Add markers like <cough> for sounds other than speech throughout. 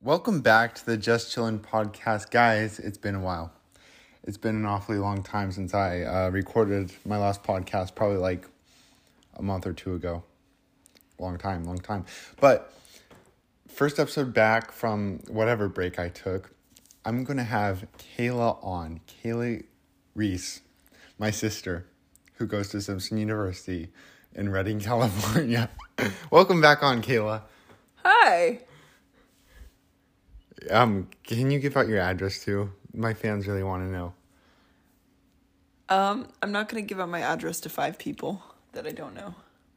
Welcome back to the Just Chillin' podcast, guys. It's been a while. It's been an awfully long time since I uh, recorded my last podcast, probably like a month or two ago. Long time, long time. But first episode back from whatever break I took, I'm gonna have Kayla on. Kayla Reese, my sister, who goes to Simpson University in Redding, <laughs> California. Welcome back on, Kayla. Hi. Um, can you give out your address too? My fans really want to know. Um, I'm not gonna give out my address to five people that I don't know.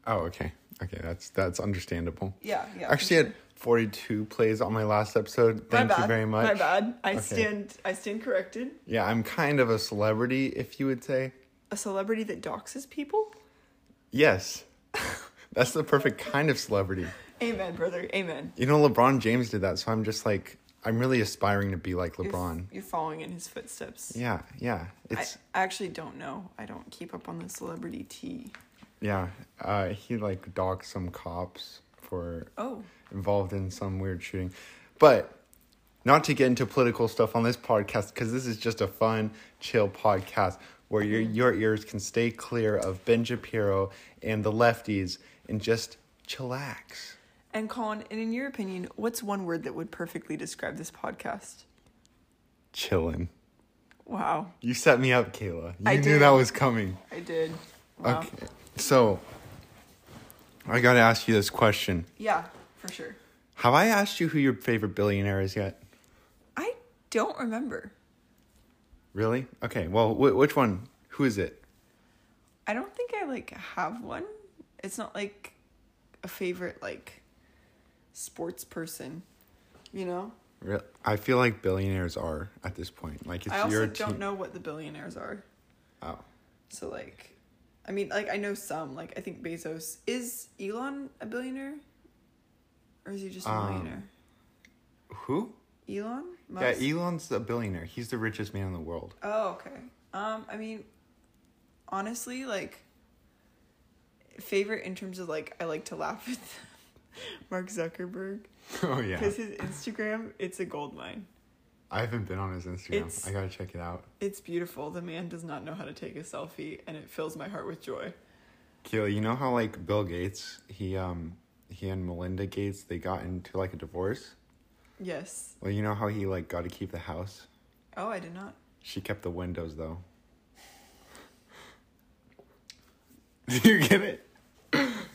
Oh, okay. Okay, that's that's understandable. Yeah, yeah. Actually had 42 plays on my last episode. Thank you very much. My bad. I Okay. stand. I stand corrected. Yeah, I'm kind of a celebrity, if you would say. A celebrity that doxes people. Yes. <laughs> That's the perfect kind of celebrity. Amen, brother. Amen. You know, LeBron James did that, so I'm just like, I'm really aspiring to be like You're- LeBron. You're, following in his footsteps. Yeah, yeah. It's, I actually don't know. I don't keep up on the celebrity tea. yeah. Uh, he like docked some cops for Oh, involved in some weird shooting. But not to get into political stuff on this podcast because this is just a fun, chill podcast where your your ears can stay clear of Ben Shapiro and the lefties and just chillax. and Colin, and in your opinion, what's one word that would perfectly describe this podcast? Chillin'. Wow, You set me up, Kayla. You I knew did. that was coming. I did. Wow. Okay. So I gotta ask you this question. Yeah, for sure. Have I asked you who your favorite billionaire is yet? I don't remember. Really? Okay. Well, wh- which one? Who is it? I don't think I like have one. It's not like a favorite like sports person, you know. Re- I feel like billionaires are at this point. Like it's I also your don't team. know what the billionaires are. Oh, So like, I mean, like I know some. Like I think Bezos is Elon a billionaire, or is he just a Um, millionaire? who? Elon. Yeah, Elon's a billionaire. He's the richest man in the world. Oh, okay. Um, I mean, honestly, like, favorite in terms of like, I like to laugh at <laughs> Mark Zuckerberg oh yeah. because his Instagram, it's a gold mine. I haven't been on his Instagram. It's- I gotta check it out. It's beautiful. The man does not know how to take a selfie, and it fills my heart with joy. Kayla, you know how like Bill Gates, he um he and Melinda Gates, they got into like a divorce. Yes. Well, you know how he like got to keep the house. Oh, I did not. She kept the windows though. <laughs> Do you get it?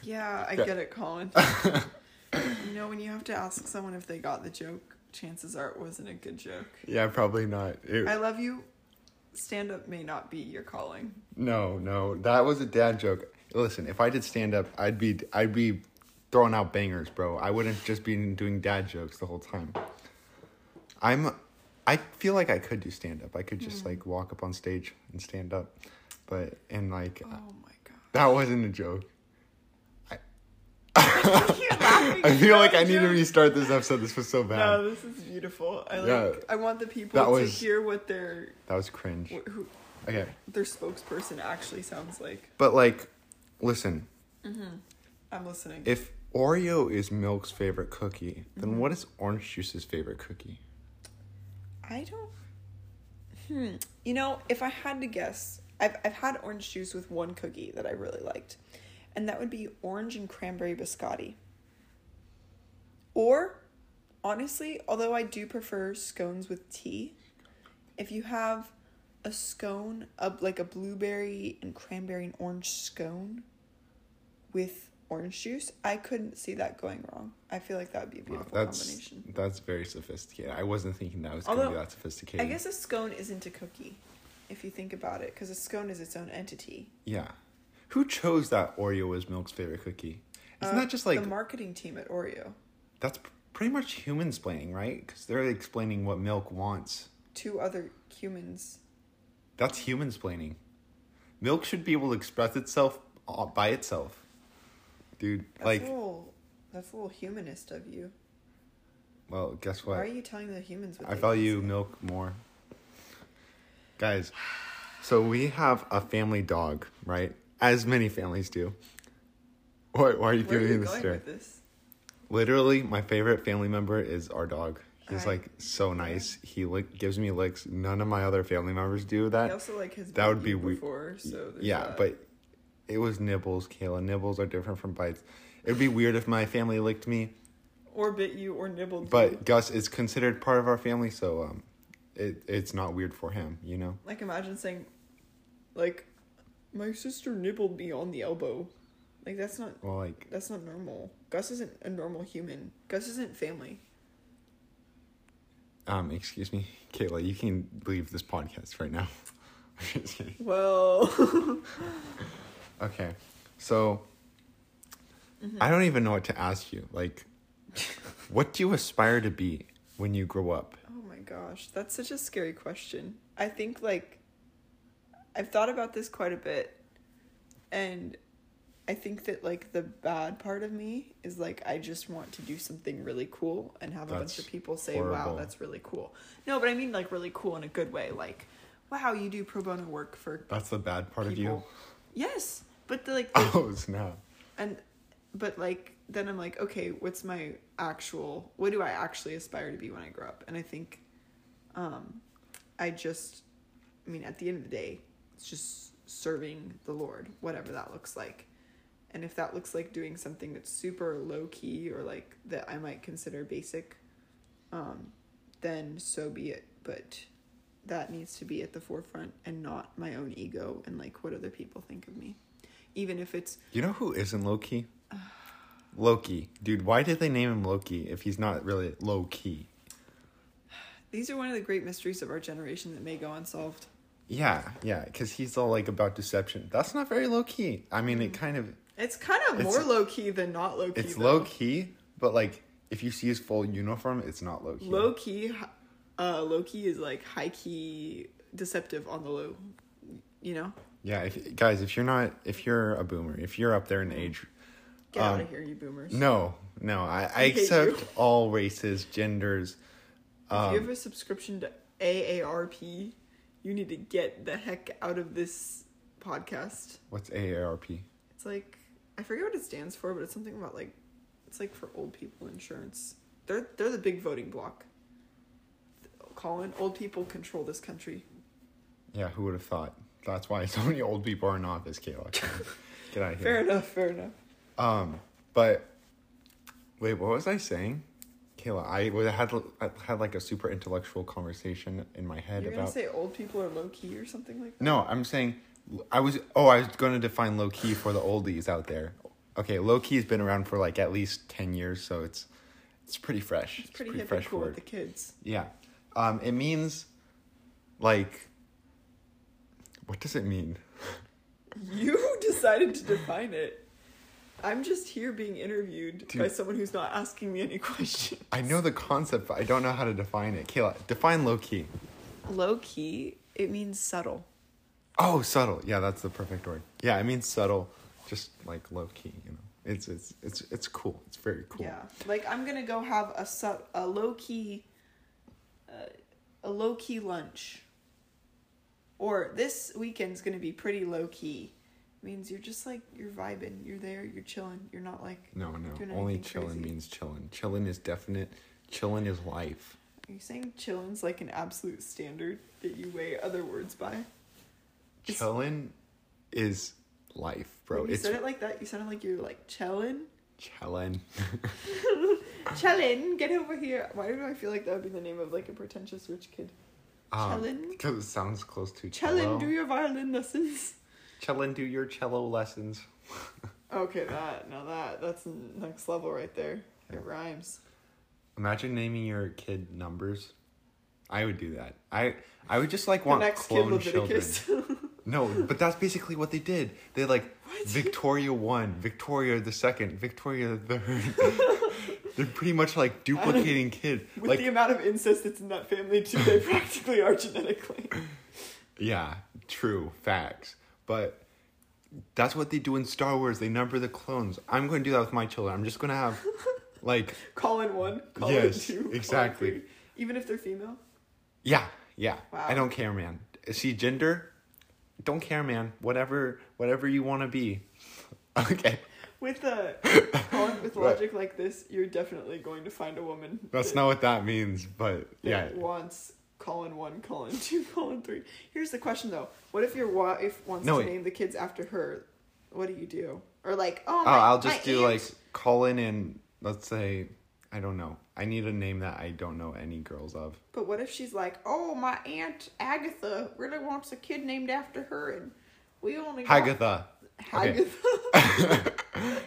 Yeah, I get it, Colin. <laughs> you know, when you have to ask someone if they got the joke, chances are it wasn't a good joke. Yeah, probably not. It- I love you. Stand up may not be your calling. No, no, that was a dad joke. Listen, if I did stand up, I'd be I'd be throwing out bangers, bro. I wouldn't just be doing dad jokes the whole time. I'm I feel like I could do stand up. I could just hmm. like walk up on stage and stand up. But and like Oh my god. that wasn't a joke. I feel like I need to restart this episode. This was so bad. No, this is beautiful. I like. Yeah. I want the people That to was- hear what their That was cringe. wh- who Okay. their spokesperson actually sounds like. But like listen, I'm listening. if Oreo is Milk's favorite cookie, then what is Orange Juice's favorite cookie? I don't. Hmm. You know, if I had to guess, I've I've had orange juice with one cookie that I really liked, and that would be orange and cranberry biscotti. Or, honestly, although I do prefer scones with tea, if you have a scone, a, like a blueberry and cranberry and orange scone with orange juice, I couldn't see that going wrong. I feel like that would be a beautiful that's combination. that's very sophisticated. I wasn't thinking that was gonna be that sophisticated. I guess a scone isn't a cookie, if you think about it, because a scone is its own entity. Yeah. Who chose that Oreo was Milk's favorite cookie? Isn't Uh, that just like the marketing team at Oreo? that's pretty much human splaining, right? Because they're explaining what milk wants. Two other humans. That's human splaining. Milk should be able to express itself by itself, dude. That's like, a little. That's a little humanist of you. well, guess what? Why are you telling the humans what I value milk more. Guys, So we have a family dog, right? As many families do. Why, why are you Where giving you me the stare? this? Literally, my favorite family member is our dog. He's Alright. like so nice. He like gives me licks. None of my other family members do that. He also like has that would be you we- before, so yeah, that. but it was nibbles, Kayla. Nibbles are different from bites. It would be weird if my family licked me, or bit you or nibbled you. but Gus is considered part of our family, so um, it it's not weird for him, you know. Like imagine saying, like, my sister nibbled me on the elbow. Like that's not Well, like that's not normal. Gus isn't a normal human. Gus isn't family. um, excuse me, Kayla, you can leave this podcast right now. <laughs> I'm just kidding. Well, Okay, so Mm-hmm. I don't even know what to ask you. Like, what do you aspire to be when you grow up? oh my gosh, that's such a scary question. I think like I've thought about this quite a bit, and I think that like the bad part of me is like I just want to do something really cool and have a bunch of people say, "Wow, that's really cool." No, but I mean like really cool in a good way. Like, wow, you do pro bono work for That's the bad part of you. Yes, but the, like, <laughs> the- Oh snap! and but like then I'm like, okay, what's my actual? What do I actually aspire to be when I grow up? And I think, um, I just, I mean, at the end of the day, it's just serving the Lord, whatever that looks like. And if that looks like doing something that's super low key or like that I might consider basic, um, then so be it. But that needs to be at the forefront and not my own ego and like what other people think of me. Even if it's You know who isn't Loki? Loki, dude. Why did they name him Loki if he's not really low key? these are one of the great mysteries of our generation that may go unsolved. Yeah, yeah, because he's all like about deception. That's not very low key. I mean, it kind of It's kind of more low key than not low key. it's though. low key, but like if you see his full uniform, it's not low key. Low key, uh, low key is like high key deceptive on the low. You know, Yeah, if, guys, if you're not, if you're a boomer, if you're up there in age, get Um, out of here, you boomers. no, no, I, I hate accept all races, genders. if you Um, have a subscription to AARP, you need to get the heck out of this podcast. what's AARP? It's like I forget what it stands for, but it's something about like it's like for old people insurance. They're they're the big voting block. Colin, old people control this country. Yeah, who would have thought? That's why so many old people are in office, Kayla. Get out of here. Fair enough, fair enough. Um, but wait, what was I saying? Kayla, I would had I had like a super intellectual conversation in my head You're gonna say old people are low key or something like that? No, I'm saying I was. Oh, I was going to define low key for the oldies out there. Okay, low key has been around for like at least ten years, so it's it's pretty fresh. It's pretty hip and cool with the kids. Yeah, um, it means like. What does it mean? <laughs> You decided to define it. I'm just here being interviewed Dude. by someone who's not asking me any <laughs> questions. I know the concept, but I don't know how to define it. Kayla, define low key. Low key, it means subtle. Oh, subtle. Yeah, that's the perfect word. Yeah, it means subtle, just like low key. You know, it's it's it's it's cool. It's very cool. Yeah, like I'm gonna go have a sub a low key, uh, a low key lunch. Or this weekend's gonna be pretty low key. Means you're just like you're vibing, you're there, you're chilling. You're not like No, no. Only chilling crazy. means chilling. Chilling is definite. Chilling is life. Are you saying chilling's like an absolute standard that you weigh other words by? It's- Chilling is life, bro. When you It's said it like that, you sounded like you're like chillin'. chilling. Chillin', <laughs> get over here. Why do I feel like that would be the name of like a pretentious rich kid? Chillin'? Because Um, it sounds close to Chillin', do your violin lessons. Chillin', do your cello lessons. <laughs> Okay, that now that that's next level right there. It rhymes. Imagine naming your kid numbers. I would do that. I I would just like The want next kid clone children. <laughs> No, but that's basically what they did. They like What? Victoria one, Victoria the second, Victoria the third. <laughs> They're pretty much like duplicating kid. With Like the amount of incest that's in that family too, they practically are genetically. yeah, true facts. But that's what they do in Star Wars. They number the clones. I'm going to do that with my children. I'm just going to have <laughs> like Colin one, Colin Yes, two, Colin exactly. three. Even if they're female. yeah, yeah. Wow. I don't care, man. See gender don't care, man. Whatever, whatever you want to be. <laughs> Okay, With the <laughs> with Right. logic like this, you're definitely going to find a woman. that's that- not what that means, but yeah. wants colon one, colon two, <laughs> colon three. Here's the question though: What if your wife wants No, to wait. name the kids after her? What do you do? Or like, oh, Oh, my, I'll just my do like aunt- Colin and let's say I don't know. I need a name that I don't know any girls of. But what if she's like, oh, my aunt Agatha really wants a kid named after her, and we only got Hagatha. Hagatha. <laughs>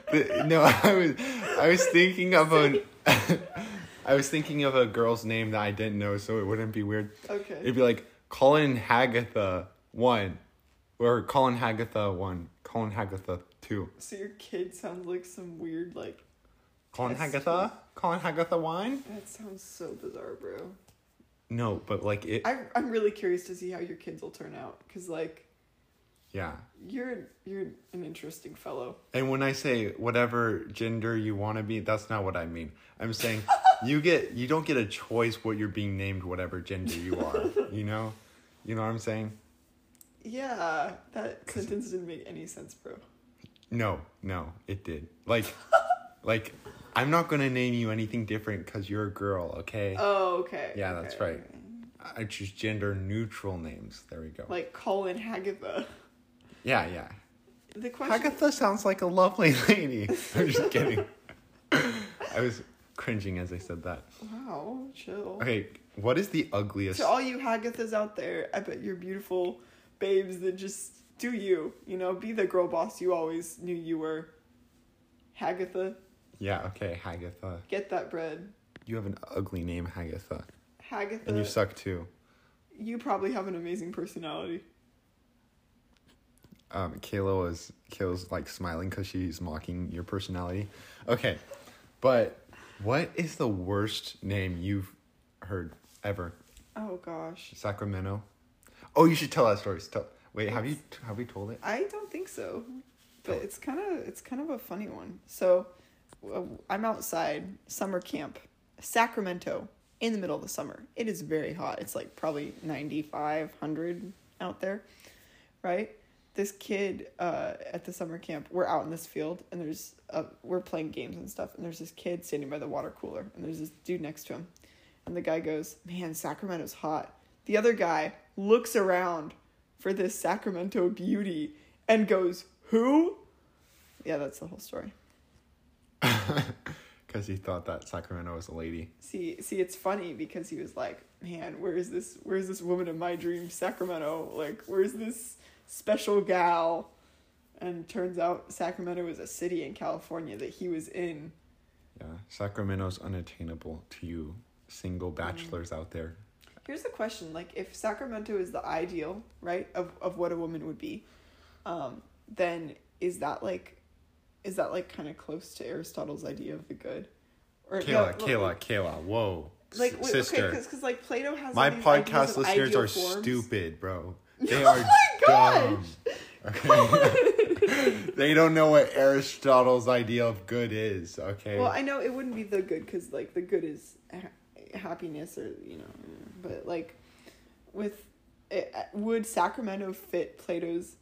<laughs> No, I was I was thinking of a I was thinking of a girl's name that I didn't know, so it wouldn't be weird. okay. It'd be like Colin Hagatha one, or Colin Hagatha one, Colin Hagatha two, so your kid sounds like some weird like. Colin. Hagatha, Colin Hagatha one. That sounds so bizarre, bro. No, but like it, I I'm really curious to see how your kids will turn out, cause like yeah. you're you're an interesting fellow. And when I say whatever gender you want to be, that's not what I mean. I'm saying <laughs> you get you don't get a choice what you're being named whatever gender you are. <laughs> you know? You know what I'm saying? Yeah, that sentence didn't make any sense, bro. No, no, it did. Like <laughs> like I'm not going to name you anything different cuz you're a girl, okay? Oh, okay. Yeah, that's right. I choose gender neutral names. There we go. Like Colin Hagatha. yeah, yeah. The question. Hagatha sounds like a lovely <laughs> lady. I'm just kidding. I was cringing as I said that. Wow, chill. Okay, what is the ugliest To all you Hagathas out there, I bet you're beautiful babes that just do you. You know, be the girl boss you always knew you were. Hagatha, Yeah, okay, Hagatha. get that bread. You have an ugly name, Hagatha. Hagatha, And you suck too. you probably have an amazing personality. Um, Kayla was Kayla's like smiling because she's mocking your personality. Okay, but what is the worst name you've heard ever? Oh gosh, Sacramento. Oh, you should tell that story. Tell, wait, have you have we told it? I don't think so, but it's kind of it's kind of a funny one. So, uh, I'm outside summer camp, Sacramento, in the middle of the summer. It is very hot. It's like probably 95, 100 out there, right? This kid uh, at the summer camp, we're out in this field and there's uh, we're playing games and stuff, and there's this kid standing by the water cooler, and there's this dude next to him, and the guy goes, "Man, Sacramento's hot." The other guy looks around for this Sacramento beauty and goes, "Who?" Yeah, that's the whole story. <laughs> Because he thought that Sacramento was a lady. See, see, it's funny because he was like, "Man, where's this? Where's this woman of my dreams, Sacramento? Like, where's this special gal?" And turns out Sacramento is a city in California that he was in. Yeah, Sacramento's unattainable to you single bachelors out there. Here's the question: Like, if Sacramento is the ideal, right, of of what a woman would be, um, then is that like, is that like kind of close to Aristotle's idea of the good? Or Kayla, no, Kayla, Kayla, whoa, like wait, sister. okay, because like Plato has My all these ideas podcast of listeners are forms. stupid, bro. They <laughs> Oh are my dumb. Okay. <laughs> they don't know what Aristotle's idea of good is. Okay. Well, I know it wouldn't be the good because like the good is ha- happiness or you know, but like with it, would Sacramento fit Plato's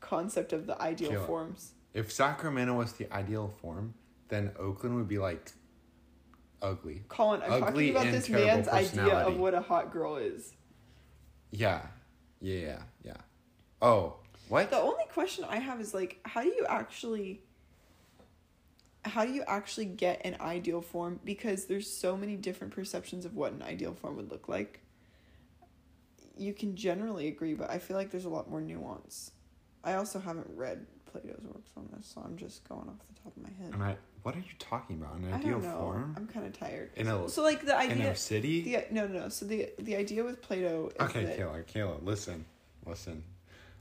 concept of the ideal Kayla. forms? if Sacramento was the ideal form, then Oakland would be like ugly. Colin, I'm Ugly talking about this man's idea of what a hot girl is. Yeah. Yeah, yeah, yeah. Oh, what? The only question I have is like, how do you actually how do you actually get an ideal form because there's so many different perceptions of what an ideal form would look like. You can generally agree, but I feel like there's a lot more nuance. I also haven't read Plato's works on this, so I'm just going off the top of my head. What are you talking about? An I ideal don't know. form? I'm kind of tired. In a, So like the in idea a city? the no no no. So the the idea with Plato is Okay, that Kayla, Kayla, listen, listen,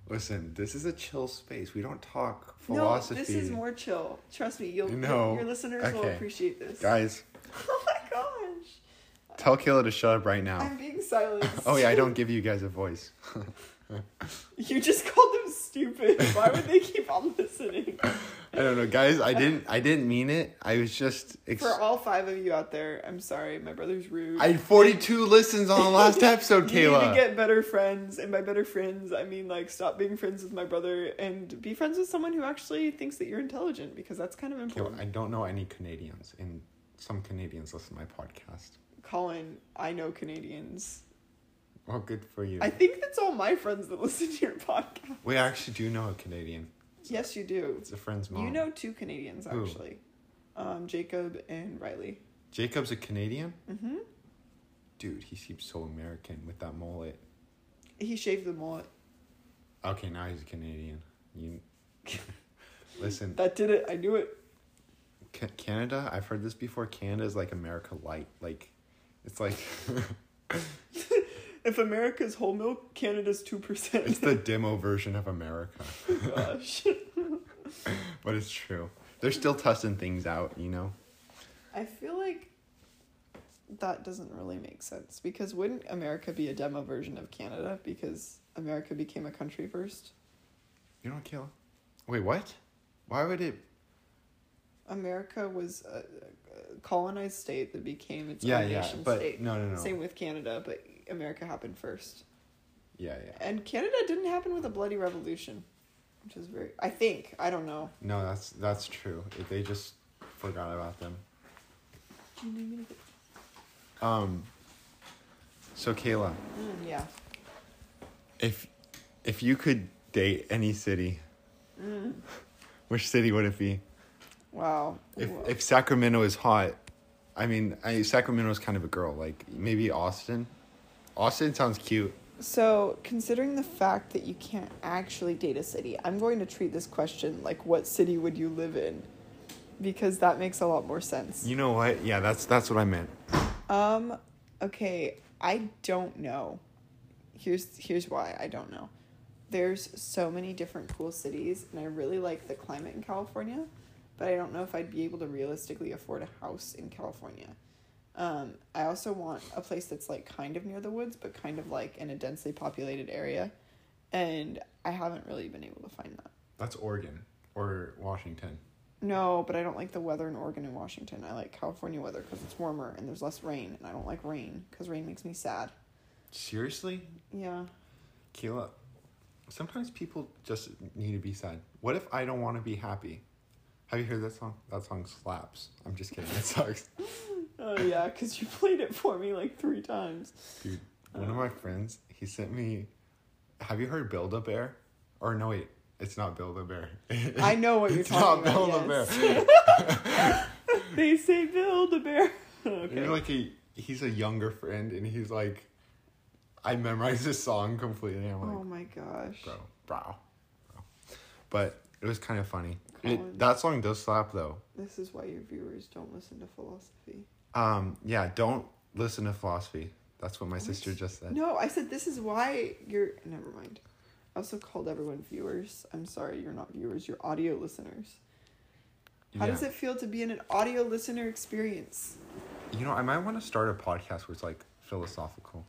listen. This is a chill space. We don't talk philosophy. no, this is more chill. Trust me, you'll No. your listeners will appreciate this. Guys. <laughs> tell Kayla to shut up right now. I'm being silenced. <laughs> oh yeah, I don't give you guys a voice. <laughs> You just called them stupid. Why would they keep on listening? <laughs> I don't know, guys. I didn't. I didn't mean it. I was just. Ex- For all five of you out there, I'm sorry. My brother's rude. I had 42 listens on the last episode, You need Kayla. to get better friends, and by better friends, I mean like stop being friends with my brother and be friends with someone who actually thinks that you're intelligent because that's kind of Kayla, important. I don't know any Canadians, and some Canadians listen to my podcast. Colin, I know Canadians. Well, good for you. I think that's all my friends that <laughs> listen to your podcast. we actually do know a Canadian. Yes, you do. It's a friend's mom. You know two Canadians Who? actually, um, Jacob and Riley. Jacob's a Canadian? Mm-hmm. Dude, he seems so American with that mullet. He shaved the mullet. Okay, now he's a Canadian. You <laughs> listen, That did it. I knew it. Canada. I've heard this before. Canada is like America light. Like, it's like <laughs> If America's whole milk, Canada's two percent. it's the <laughs> demo version of America. Oh gosh. <laughs> But it's true. They're still testing things out. You know. I feel like that doesn't really make sense because wouldn't America be a demo version of Canada because America became a country first? You know what, Kayla? Wait, what? Why would it? America was a, a colonized state that became its Yeah, own yeah. nation But state. no, no, no. Same with Canada, but America happened first. Yeah, yeah. And Canada didn't happen with a bloody revolution, which is very. I think I don't know. No, that's that's true. They just forgot about them. Um. So Kayla, Mm, yeah. if if you could date any city, Mm. which city would it be? Wow. If if Sacramento is hot, I mean, I, Sacramento is kind of a girl. Like maybe Austin. Austin sounds cute. So, considering the fact that you can't actually date a city, I'm going to treat this question like what city would you live in? Because that makes a lot more sense. You know what? Yeah, that's that's what I meant. Um okay, I don't know. Here's here's why I don't know. There's so many different cool cities and I really like the climate in California, but I don't know if I'd be able to realistically afford a house in California. Um, I also want a place that's like kind of near the woods, but kind of like in a densely populated area. And I haven't really been able to find that. That's Oregon or Washington. No, but I don't like the weather in Oregon and Washington. I like California weather because it's warmer and there's less rain, and I don't like rain because rain makes me sad. Seriously, Yeah. Kayla. Sometimes people just need to be sad. What if I don't want to be happy? Have you heard that song? That song slaps. I'm just kidding. It sucks. <laughs> Oh yeah, because you played it for me like three times. Dude, one of my friends, he sent me. Have you heard Build a Bear? Or no, wait, it's not Build a Bear. <laughs> I know what you're it's talking not about. Build yes. a Bear. <laughs> They say build a bear. okay. You're like a, he's a younger friend, and he's like, I memorized this song completely. I'm like, oh my gosh. bro, bro, bro. But it was kind of funny. Colin. It, that song does slap though. This is why your viewers don't listen to philosophy. Um, yeah, don't listen to philosophy. That's what my sister just said. No, I said this is why you're. Never mind. I also called everyone viewers. I'm sorry, you're not viewers. You're audio listeners. How Yeah. does it feel to be in an audio listener experience? You know, I might want to start a podcast where it's like philosophical.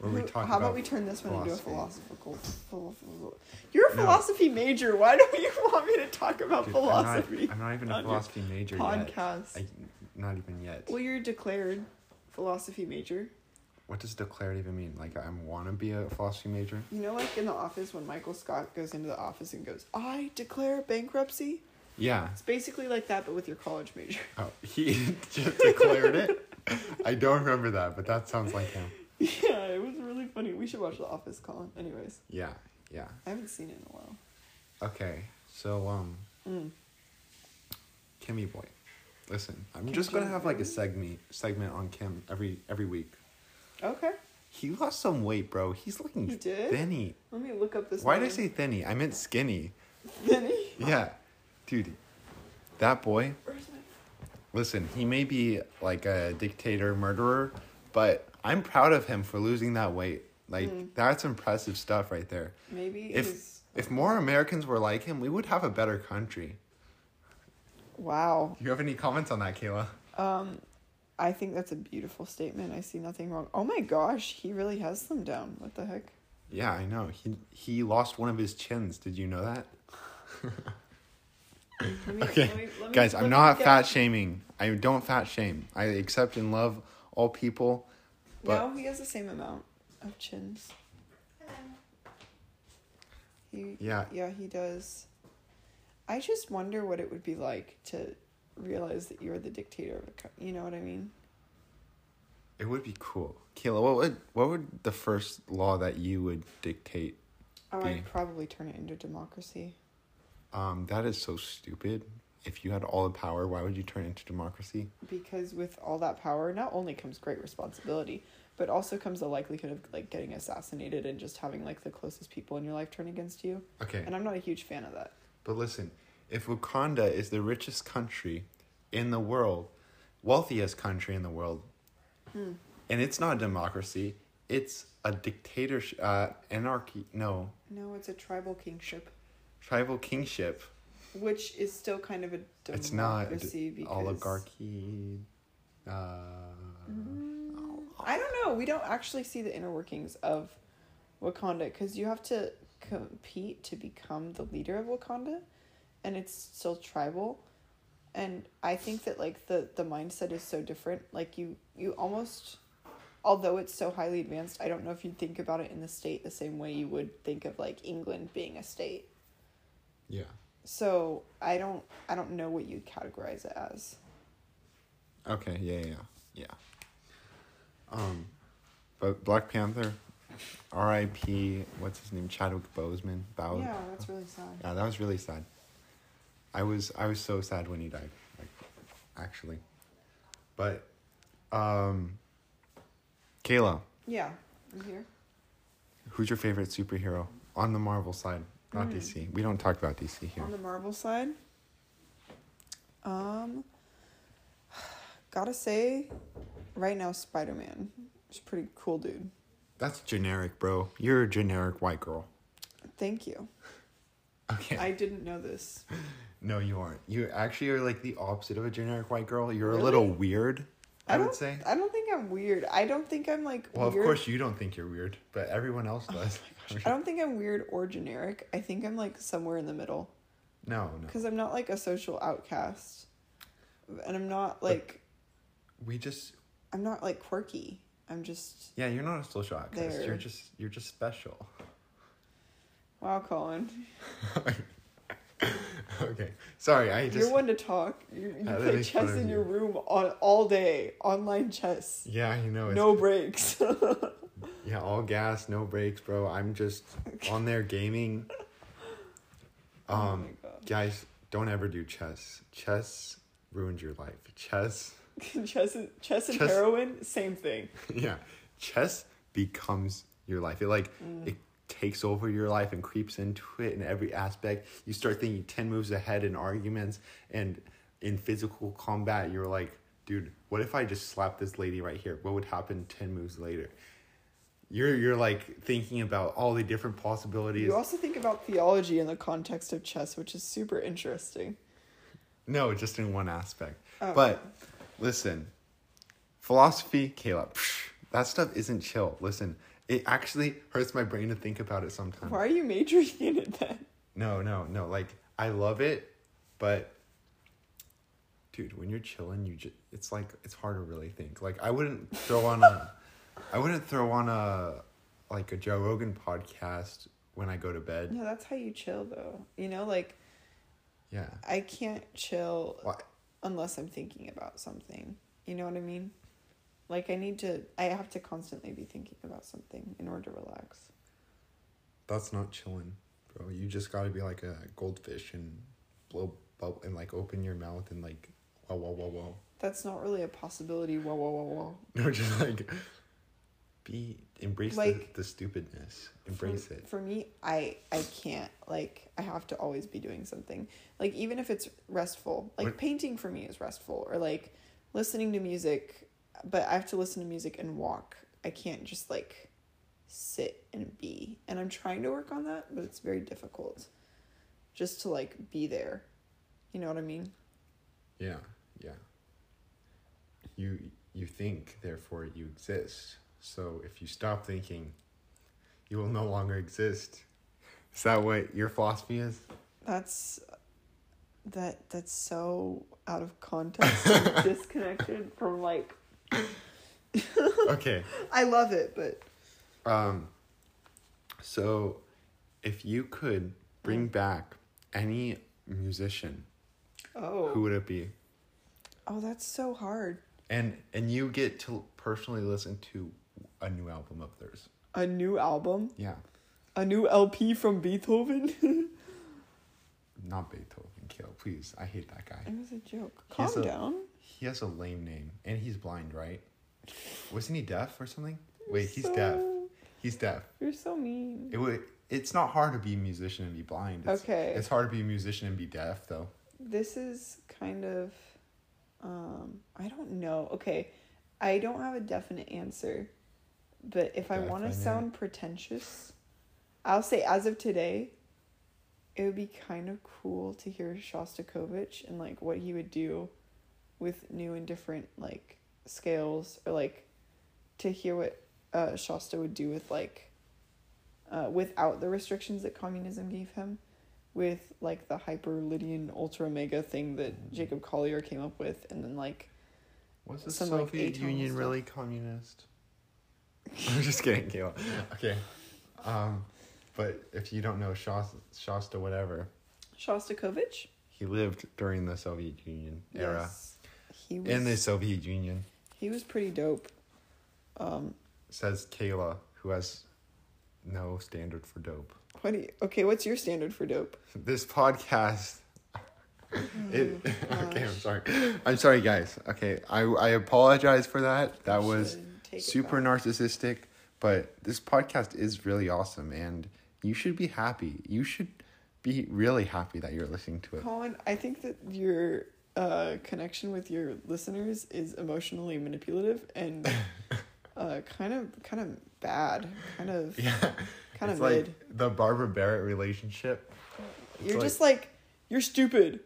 Where we talk How about about we turn this one into a philosophical? philosophical. You're a No. philosophy major. Why don't you <laughs> want me to talk about Dude, philosophy? I'm not, I'm not even a on your philosophy major yet. podcast. I, not even yet. Well, you're a declared philosophy major. What does declared even mean? Like I want to be a philosophy major? You know, like in the office when Michael Scott goes into the office and goes, "I declare bankruptcy." Yeah. It's basically like that, but with your college major. Oh, he <laughs> just declared it. I don't remember that, but that sounds like him. <laughs> yeah, it was really funny. We should watch The Office, Colin. Anyways, Yeah, yeah. I haven't seen it in a while. Okay, so um, Mm. Kimmy boy, listen. I'm Kim just gonna Jong have like a segment segment on Kim every every week. Okay, He lost some weight, bro. He's looking He did? thinny. let me look up this. Why did I say thinny? I meant skinny. Vinny? Yeah, dude, that boy. Listen, he may be like a dictator murderer, but I'm proud of him for losing that weight. Like Mm. that's impressive stuff right there. Maybe If his. if more Americans were like him, we would have a better country. Wow. Do you have any comments on that, Kayla? Um, I think that's a beautiful statement. I see nothing wrong. Oh my gosh, he really has them down. What the heck? Yeah, I know. He he lost one of his chins. Did you know that? Me- <laughs> Okay, let me- let me- guys, I'm not fat shaming. I don't fat shame. I accept and love all people. But no, he has the same amount of chins. He, Yeah. yeah, he does. I just wonder what it would be like to realize that you're the dictator of a country. You know what I mean? it would be cool. Kayla, what would what would the first law that you would dictate? Oh, Be- I'd probably turn it into democracy. Um, that is so stupid. If you had all the power, why would you turn into democracy? because with all that power not only comes great responsibility but also comes the likelihood of like getting assassinated and just having like the closest people in your life turn against you Okay. and i'm not a huge fan of that But listen, if Wakanda is the richest country in the world, wealthiest country in the world, Hmm. and it's not a democracy, it's a dictatorship, uh, anarchy, no, no it's a tribal kingship tribal kingship. Which is still kind of a democracy It's not d- because oligarchy. Uh, Mm, i don't know we don't actually see the inner workings of wakanda because you have to compete to become the leader of wakanda and it's still tribal and i think that like the the mindset is so different like you you almost although it's so highly advanced i don't know if you'd think about it in the state the same way you would think of like england being a state yeah. So i don't i don't know what you'd categorize it as Okay. Yeah. Yeah. Yeah. Um, but Black Panther, R.I.P. What's his name? Chadwick Boseman. Bow- yeah that's really sad Yeah, that was really sad. I was I was so sad when he died, like actually. But um Kayla, yeah i'm here who's your favorite superhero on the Marvel side, not Hmm. DC. We don't talk about DC here. on the marvel side um gotta say right now spider-man is a pretty cool dude That's generic, bro. You're a generic white girl. thank you <laughs> Okay. i didn't know this no, you aren't. You actually are like the opposite of a generic white girl. You're Really? a little weird, I, don't, would say. I don't think I'm weird. I don't think I'm like Well, weird. of course you don't think you're weird, but everyone else does. I don't think I'm weird or generic. I think I'm like somewhere in the middle no, no. because I'm not like a social outcast, and I'm not like We just I'm not like quirky. I'm just Yeah, you're not a social outcast. There. You're just you're just special. wow, Colin. <laughs> okay. Sorry, I just You're one to talk. You, you play chess in you. your room on all day, online chess. Yeah, you know. It's, No breaks. <laughs> Yeah, all gas, no brakes, bro. I'm just on there gaming. <laughs> Oh Um, my guys, don't ever do chess. Chess ruins your life. Chess, <laughs> chess, and, chess and Chess- heroin, same thing. <laughs> yeah, chess becomes your life. It like Mm. it takes over your life and creeps into it in every aspect. You start thinking ten moves ahead in arguments and in physical combat. You're like, dude, what if I just slap this lady right here? What would happen ten moves later? You're you're like thinking about all the different possibilities. You also think about theology in the context of chess, which is super interesting. No, just in one aspect. Oh. But listen, philosophy, Caleb, psh, that stuff isn't chill. Listen, it actually hurts my brain to think about it sometimes. Why are you majoring in it then? No, no, no. Like I love it, but dude, when you're chilling, you just it's like it's hard to really think. Like I wouldn't throw on a I wouldn't throw on a like a Joe Rogan podcast when I go to bed. No, that's how you chill though. You know, like Yeah. I can't chill Why? unless I'm thinking about something. You know what I mean? Like I need to I have to constantly be thinking about something in order to relax. That's not chilling, bro. You just gotta be like a goldfish and blow bubble and like open your mouth and like whoa whoa whoa whoa. That's not really a possibility. Whoa, whoa, whoa, whoa. <laughs> No, just like be embrace Like- the, the stupidness. Embrace for, it. For me, I I can't like I have to always be doing something. Like even if it's restful. Like What- painting for me is restful or like listening to music, but I have to listen to music and walk. I can't just like sit and be. And I'm trying to work on that, but it's very difficult. Just to like be there. You know what I mean? Yeah, yeah. You you think, therefore you exist. So if you stop thinking, you will no longer exist. Is that what your philosophy is? That's that that's so out of context and <laughs> disconnected from like <laughs> Okay. I love it, but Um, so, if you could bring back any musician, oh who would it be? oh that's so hard. And and you get to personally listen to a new album of theirs. A new album, Yeah, a new LP from Beethoven. <laughs> not Beethoven. Kill, please. I hate that guy. it was a joke. He Calm a- down. He has a lame name, and he's blind, right? Wasn't he deaf or something? Wait, he's deaf. He's deaf. You're so mean. It would. It's not hard to be a musician and be blind. It's, Okay. It's hard to be a musician and be deaf, though. This is kind of um I don't know. Okay. I don't have a definite answer. But if I want to sound pretentious, I'll say as of today, it would be kind of cool to hear Shostakovich and like what he would do with new and different like scales or like to hear what uh Shasta would do with like uh without the restrictions that communism gave him with like the hyper Lydian ultra mega thing that Jacob Collier came up with and then like Was the Some, like, Soviet atonal Union stuff. really communist? <laughs> I'm just kidding, Kayla. Okay. Um, but if you don't know Shasta, Shasta, whatever, Shostakovich he lived during the Soviet Union era. Yes. He was In the Soviet Union, he was pretty dope. Um says Kayla, who has no standard for dope. what do you, okay, what's your standard for dope? <laughs> This podcast. <laughs> It, Oh, okay, I'm sorry. I'm sorry, guys. Okay, I I apologize for that. That was should take super narcissistic, but this podcast is really awesome, and you should be happy. You should be really happy that you're listening to it. Colin, I think that your uh, connection with your listeners is emotionally manipulative and <laughs> uh, kind of kind of bad, kind of Yeah, kind it's of mid. like the Barbara Barrett relationship. It's you're like- just like you're stupid.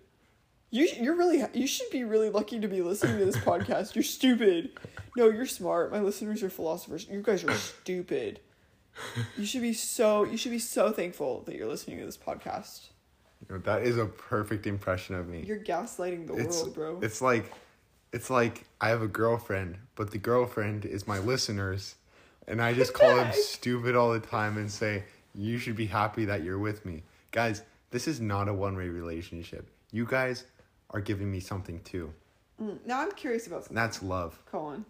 You you're really you should be really lucky to be listening to this podcast. You're stupid. No, you're smart. My listeners are philosophers. You guys are stupid. You should be so you should be so thankful that you're listening to this podcast. You know, that is a perfect impression of me. You're gaslighting the it's world, bro. it's like it's like I have a girlfriend, but the girlfriend is my listeners, and I just call them <laughs> stupid all the time and say you should be happy that you're with me, guys. This is not a one way relationship. You guys are giving me something too. Mm, now I'm curious about something. that's love. Colin.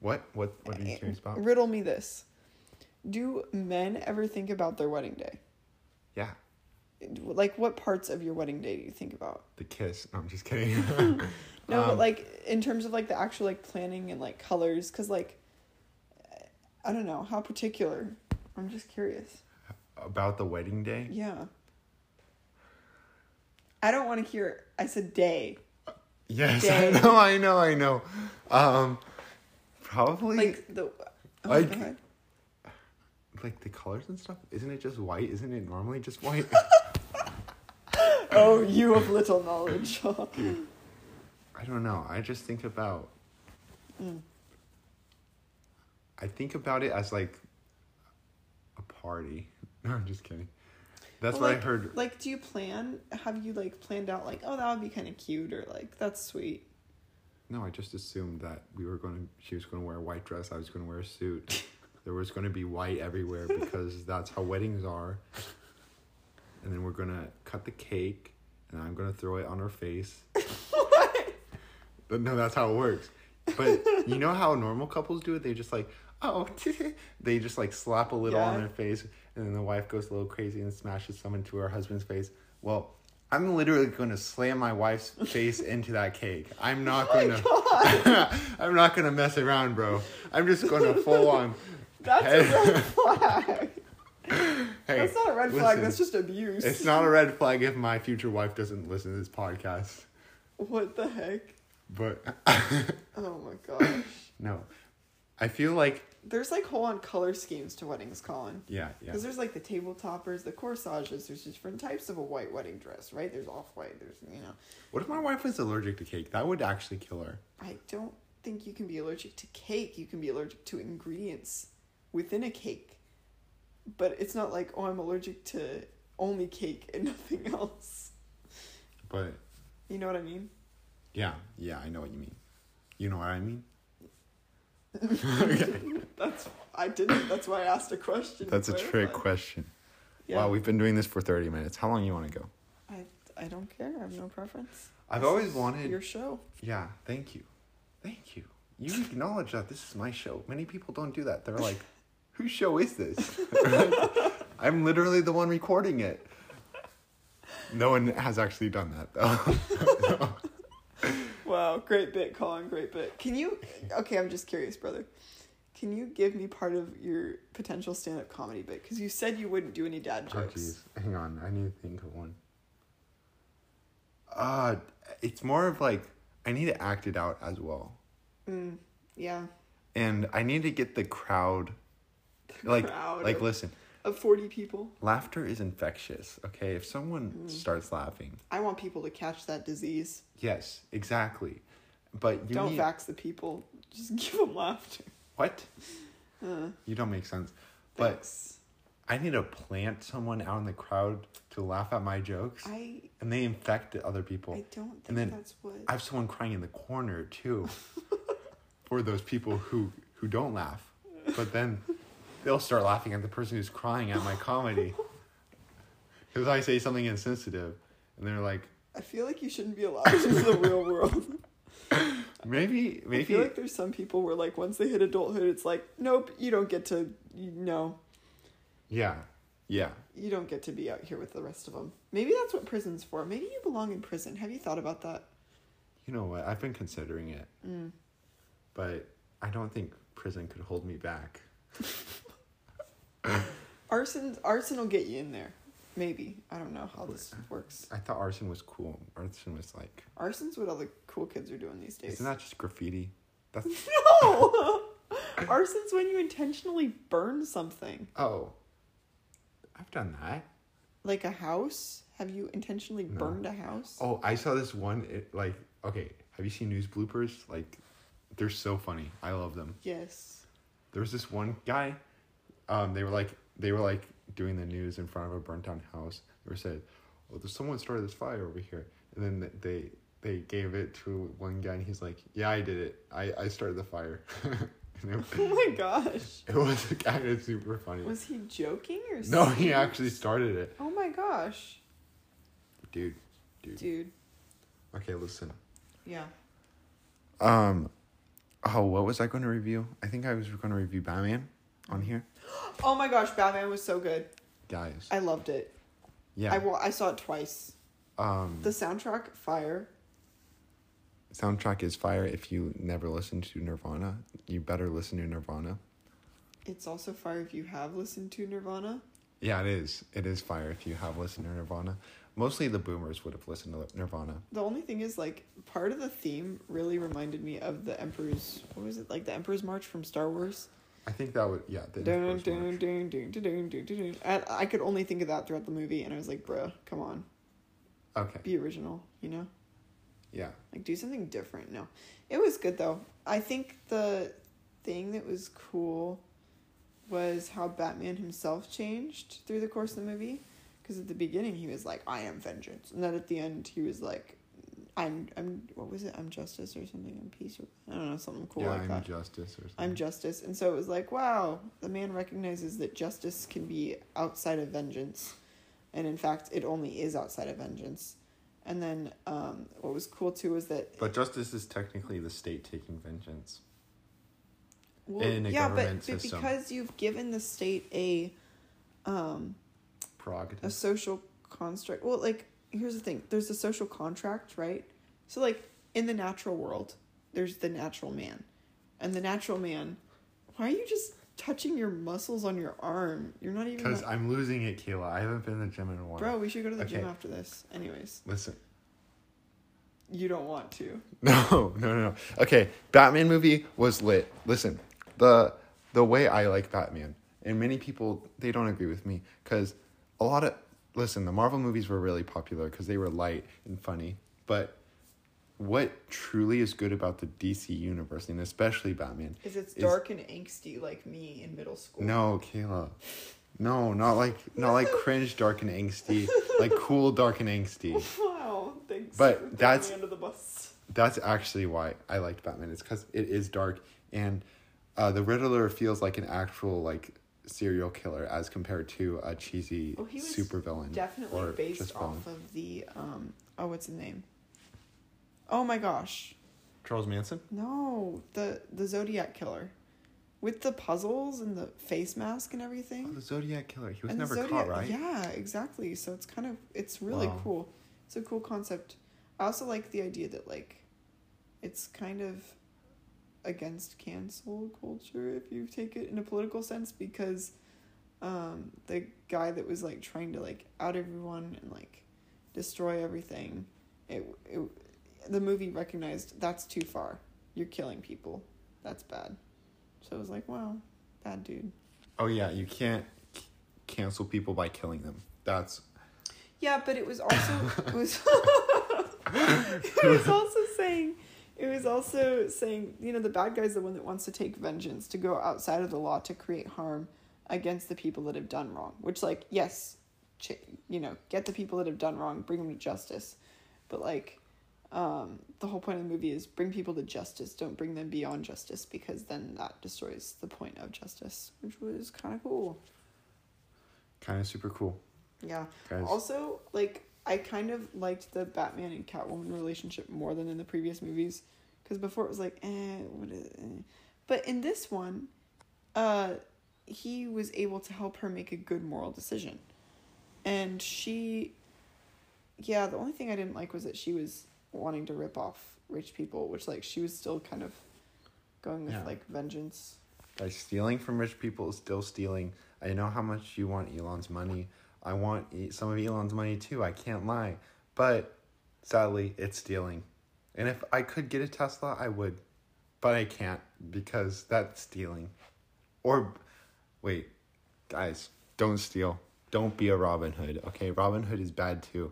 What what what are you curious about? Riddle me this. Do men ever think about their wedding day? Yeah, Like, what parts of your wedding day do you think about? the kiss. No, I'm just kidding. <laughs> No, but <laughs> Um, like in terms of like the actual like planning and like colors, because like I don't know how particular. I'm just curious. about the wedding day. Yeah. I don't want to hear. I said day. Yes, Day. I know, I know, I know. Um, probably Like the. Oh, Like- like the colors and stuff. Isn't it just white? Isn't it normally just white? <laughs> <laughs> Oh, you have little knowledge. <laughs> I don't know. I just think about. Mm. I think about it as like a party. No, I'm just kidding. That's what like, I heard. Like, do you plan? Have you like planned out like, oh, that would be kind of cute, or like that's sweet? No, I just assumed that we were going to. She was going to wear a white dress. I was going to wear a suit. <laughs> there was going to be white everywhere because that's how weddings are. And then we're going to cut the cake, and I'm going to throw it on her face. <laughs> what? But no, that's how it works. But you know how normal couples do it? They just like, oh, <laughs> they just like slap a little on their face, and then the wife goes a little crazy and smashes some into her husband's face. Well, I'm literally going to slam my wife's face into that cake. I'm not <laughs> oh going to. <laughs> I'm not going to mess around, bro. I'm just going to full on. That's a red flag. Hey, That's not a red flag. That's just abuse. It's not a red flag if my future wife doesn't listen to this podcast. What the heck? But Oh my gosh. no, I feel like There's like whole on color schemes to weddings, Colin. yeah, yeah. Because there's like the table toppers, the corsages. There's different types of a white wedding dress, right? There's off white. There's you know. What if my wife was allergic to cake? That would actually kill her. I don't think you can be allergic to cake. You can be allergic to ingredients within a cake. but it's not like oh I'm allergic to only cake and <laughs> nothing else. But You know what I mean? yeah, yeah, I know what you mean. You know what I mean? <laughs> That's I didn't. That's why I asked a question. That's a trick question. Yeah. Wow, we've been doing this for 30 minutes. How long you want to go? I I don't care. I have no preference. I've This always wanted your show. Yeah, thank you. Thank you. You acknowledge that this is my show. Many people don't do that. They're like, <laughs> whose show is this? <laughs> I'm literally the one recording it. No one has actually done that though. Wow, great bit, Colin. Great bit. Can you? Okay, I'm just curious, brother. Can you give me part of your potential stand-up comedy bit? Because you said you wouldn't do any dad oh jokes. jeez. Hang on, I need to think of one. Uh it's more of like I need to act it out as well. Mm, yeah. And I need to get the crowd like crowd like listen, Of forty people, laughter is infectious, okay? If someone Mm. starts laughing, I want people to catch that disease. Yes, exactly. But you don't need vax the people. Just <laughs> give them laughter. what? Uh, You don't make sense. But thanks. I need to plant someone out in the crowd to laugh at my jokes, I and they infect other people. I don't think And then that's what. I have someone crying in the corner too, <laughs> for those people who who don't laugh. But then <laughs> they'll start laughing at the person who's crying at my comedy. <laughs> Because I say something insensitive, and they're like, I feel like you shouldn't be allowed into the real world. <laughs> maybe I maybe feel like there's some people where like once they hit adulthood, it's like nope, you don't get to. You, no, yeah, yeah. you don't get to be out here with the rest of them. Maybe that's what prison's for. Maybe you belong in prison. Have you thought about that? You know what? I've been considering it. Mm. but I don't think prison could hold me back. <laughs> Arson, arson will get you in there. Maybe I don't know how this works. I thought arson was cool. Arson was like, Arson's what all the cool kids are doing these days. isn't that just graffiti? That's <laughs> No! <laughs> Arson's when you intentionally burn something. oh, I've done that. Like a house? Have you intentionally No. burned a house? Oh, I saw this one. It, like, okay, have you seen news bloopers? Like, they're so funny. I love them. Yes. There was this one guy. Um, they were like, they were like doing the news in front of a burnt down house. They were said, "Oh, there's someone started this fire over here," and then they they gave it to one guy, and he's like, "Yeah, I did it. I I started the fire." <laughs> it, <laughs> Oh my gosh. <laughs> it was kind of super funny. Was he joking or something? no, he actually started it, Oh my gosh. dude. Dude. Dude. Okay, listen. Yeah. Um, oh, what was I going to review? I think I was going to review Batman on here, Oh my gosh, Batman was so good. guys. I loved it. Yeah. I, wa- I saw it twice. um, The soundtrack, fire. soundtrack is fire. If you never listened to Nirvana, you better listen to Nirvana. It's also fire if you have listened to Nirvana. Yeah, it is. It is fire if you have listened to Nirvana. Mostly the boomers would have listened to Nirvana. The only thing is, like, part of the theme really reminded me of the Emperor's. What was it? Like the Emperor's March from Star Wars. I think that would yeah. The Dun, dun, dun. And I could only think of that throughout the movie, and I was like, bruh, come on, Okay. be original, you know? Yeah. Like, do something different. No. It was good, though. I think the thing that was cool was how Batman himself changed through the course of the movie. Because at the beginning, he was like, I am vengeance. And then at the end, he was like, I'm, I'm, what was it? I'm justice or something. I'm peace or, I don't know, something cool yeah, like I'm that. justice or something. I'm justice. And so it was like, wow, the man recognizes that justice can be outside of vengeance. And in fact, it only is outside of vengeance. And then um, what was cool too was that. But justice is technically the state taking vengeance. Well, in a yeah, but, government but system. because you've given the state a um, a social construct. Well, like here's the thing: there's a social contract, right? So, like in the natural world, there's the natural man, and the natural man. Why are you just touching your muscles on your arm? You're not even. Because that- I'm losing it, Kayla. I haven't been in the gym in a while. Bro, we should go to the gym after this. Anyways, Listen. you don't want to. No, <laughs> no, no, no. Okay, Batman movie was lit. Listen, the the way I like Batman, and many people they don't agree with me because a lot of listen, the Marvel movies were really popular because they were light and funny. But what truly is good about the DC universe, and especially Batman, is it's Is- dark and angsty like me in middle school. no, Kayla, No, not like <laughs> not like cringe, dark and angsty. Like <laughs> cool, dark and angsty. Wow, thanks. But that's- under the bus. That's actually why I liked Batman. It's because it is dark and uh, the Riddler feels like an actual like serial killer as compared to a cheesy Oh, he was supervillain. Definitely or based just off villain. of the um. Oh, what's his name? Oh my gosh. Charles Manson. No, the the Zodiac killer, with the puzzles and the face mask and everything. Oh, the Zodiac killer. He was And never Zodiac- caught, right? Yeah, exactly. So it's kind of it's really Wow. cool. It's a cool concept. I also like the idea that like, it's kind of against cancel culture if you take it in a political sense because, um, the guy that was like trying to like out everyone and like, destroy everything, it it, the movie recognized that's too far. You're killing people. That's bad. So it was like, wow, bad dude. Oh yeah, you can't c- cancel people by killing them. That's Yeah, but it was also it was <laughs> <laughs> it was also saying it was also saying you know the bad guy's the one that wants to take vengeance to go outside of the law to create harm against the people that have done wrong. Which like yes, ch- you know get the people that have done wrong, bring them to justice, but like. Um, the whole point of the movie is bring people to justice. Don't bring them beyond justice because then that destroys the point of justice, which was kind of cool. kind of super cool, Yeah. guys. Also, like I kind of liked the Batman and Catwoman relationship more than in the previous movies, because before it was like, eh, what is, eh. but in this one, uh, he was able to help her make a good moral decision, and she, yeah, the only thing I didn't like was that she was wanting to rip off rich people, which like she was still kind of going with Yeah. like vengeance. By stealing from rich people is still stealing. I know how much you want Elon's money. I want some of Elon's money too. I can't lie. But sadly, it's stealing. And if I could get a Tesla, I would. But I can't because that's stealing. Or wait, guys, don't steal. Don't be a Robin Hood, okay? Robin Hood is bad too.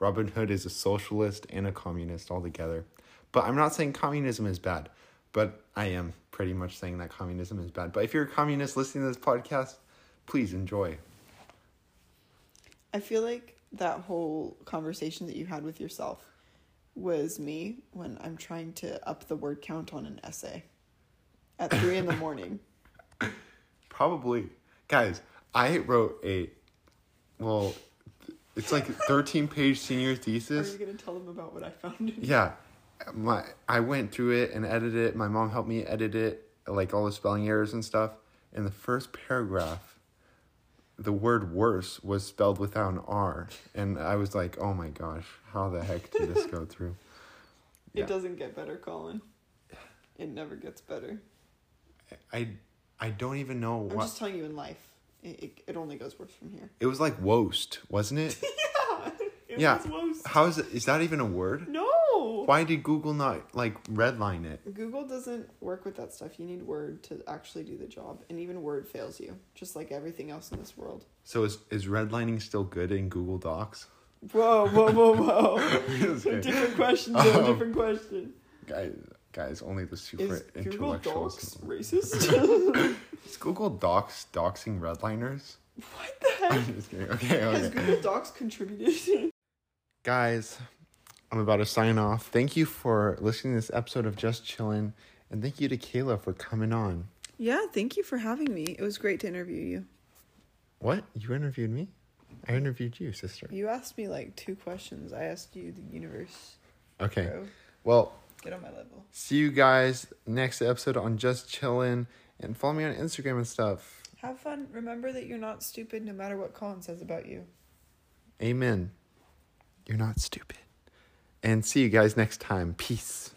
Robin Hood is a socialist and a communist altogether. But I'm not saying communism is bad, but I am pretty much saying that communism is bad. But if you're a communist listening to this podcast, please enjoy. I feel like that whole conversation that you had with yourself was me when I'm trying to up the word count on an essay at three in the <laughs> morning. Probably. Guys, I wrote a, well, it's like 13 page senior thesis. <laughs> Are you gonna tell them about what I found? Yeah, my I went through it and edited it. My mom helped me edit it, like all the spelling errors and stuff. In the first paragraph, the word "worse" was spelled without an R, and I was like, "Oh my gosh, how the heck did this go <laughs> through?" It doesn't get better, Colin. It never gets better. I I don't even know I'm what just telling you in life. It, it, it only goes worse from here. it was like. Woast, wasn't it? <laughs> yeah. It Yeah. How is it? Is that even a word? No. Why did Google not like redline it? Google doesn't work with that stuff. You need Word to actually do the job, and even Word fails you, just like everything else in this world. So is is redlining still good in Google Docs? Whoa, whoa, whoa, whoa! <laughs> Different question, Um, different question. Guys, guys, only the super Is Google. Docs racist? <laughs> Is Google Docs doxing redliners? what the heck? I'm <laughs> just kidding. Okay, Has. Google Docs contributed? Guys, I'm about to sign off. Thank you for listening to this episode of Just Chillin', and thank you to Kayla for coming on. yeah, thank you for having me. It was great to interview you. What? You interviewed me? I interviewed you, sister. You asked me like two questions. I asked you the universe, Okay. bro. Well, Get on my level. see you guys next episode on Just Chillin', and follow me on Instagram and stuff. Have fun. Remember that you're not stupid no matter what Colin says about you. Amen. You're not stupid and see you guys next time. Peace.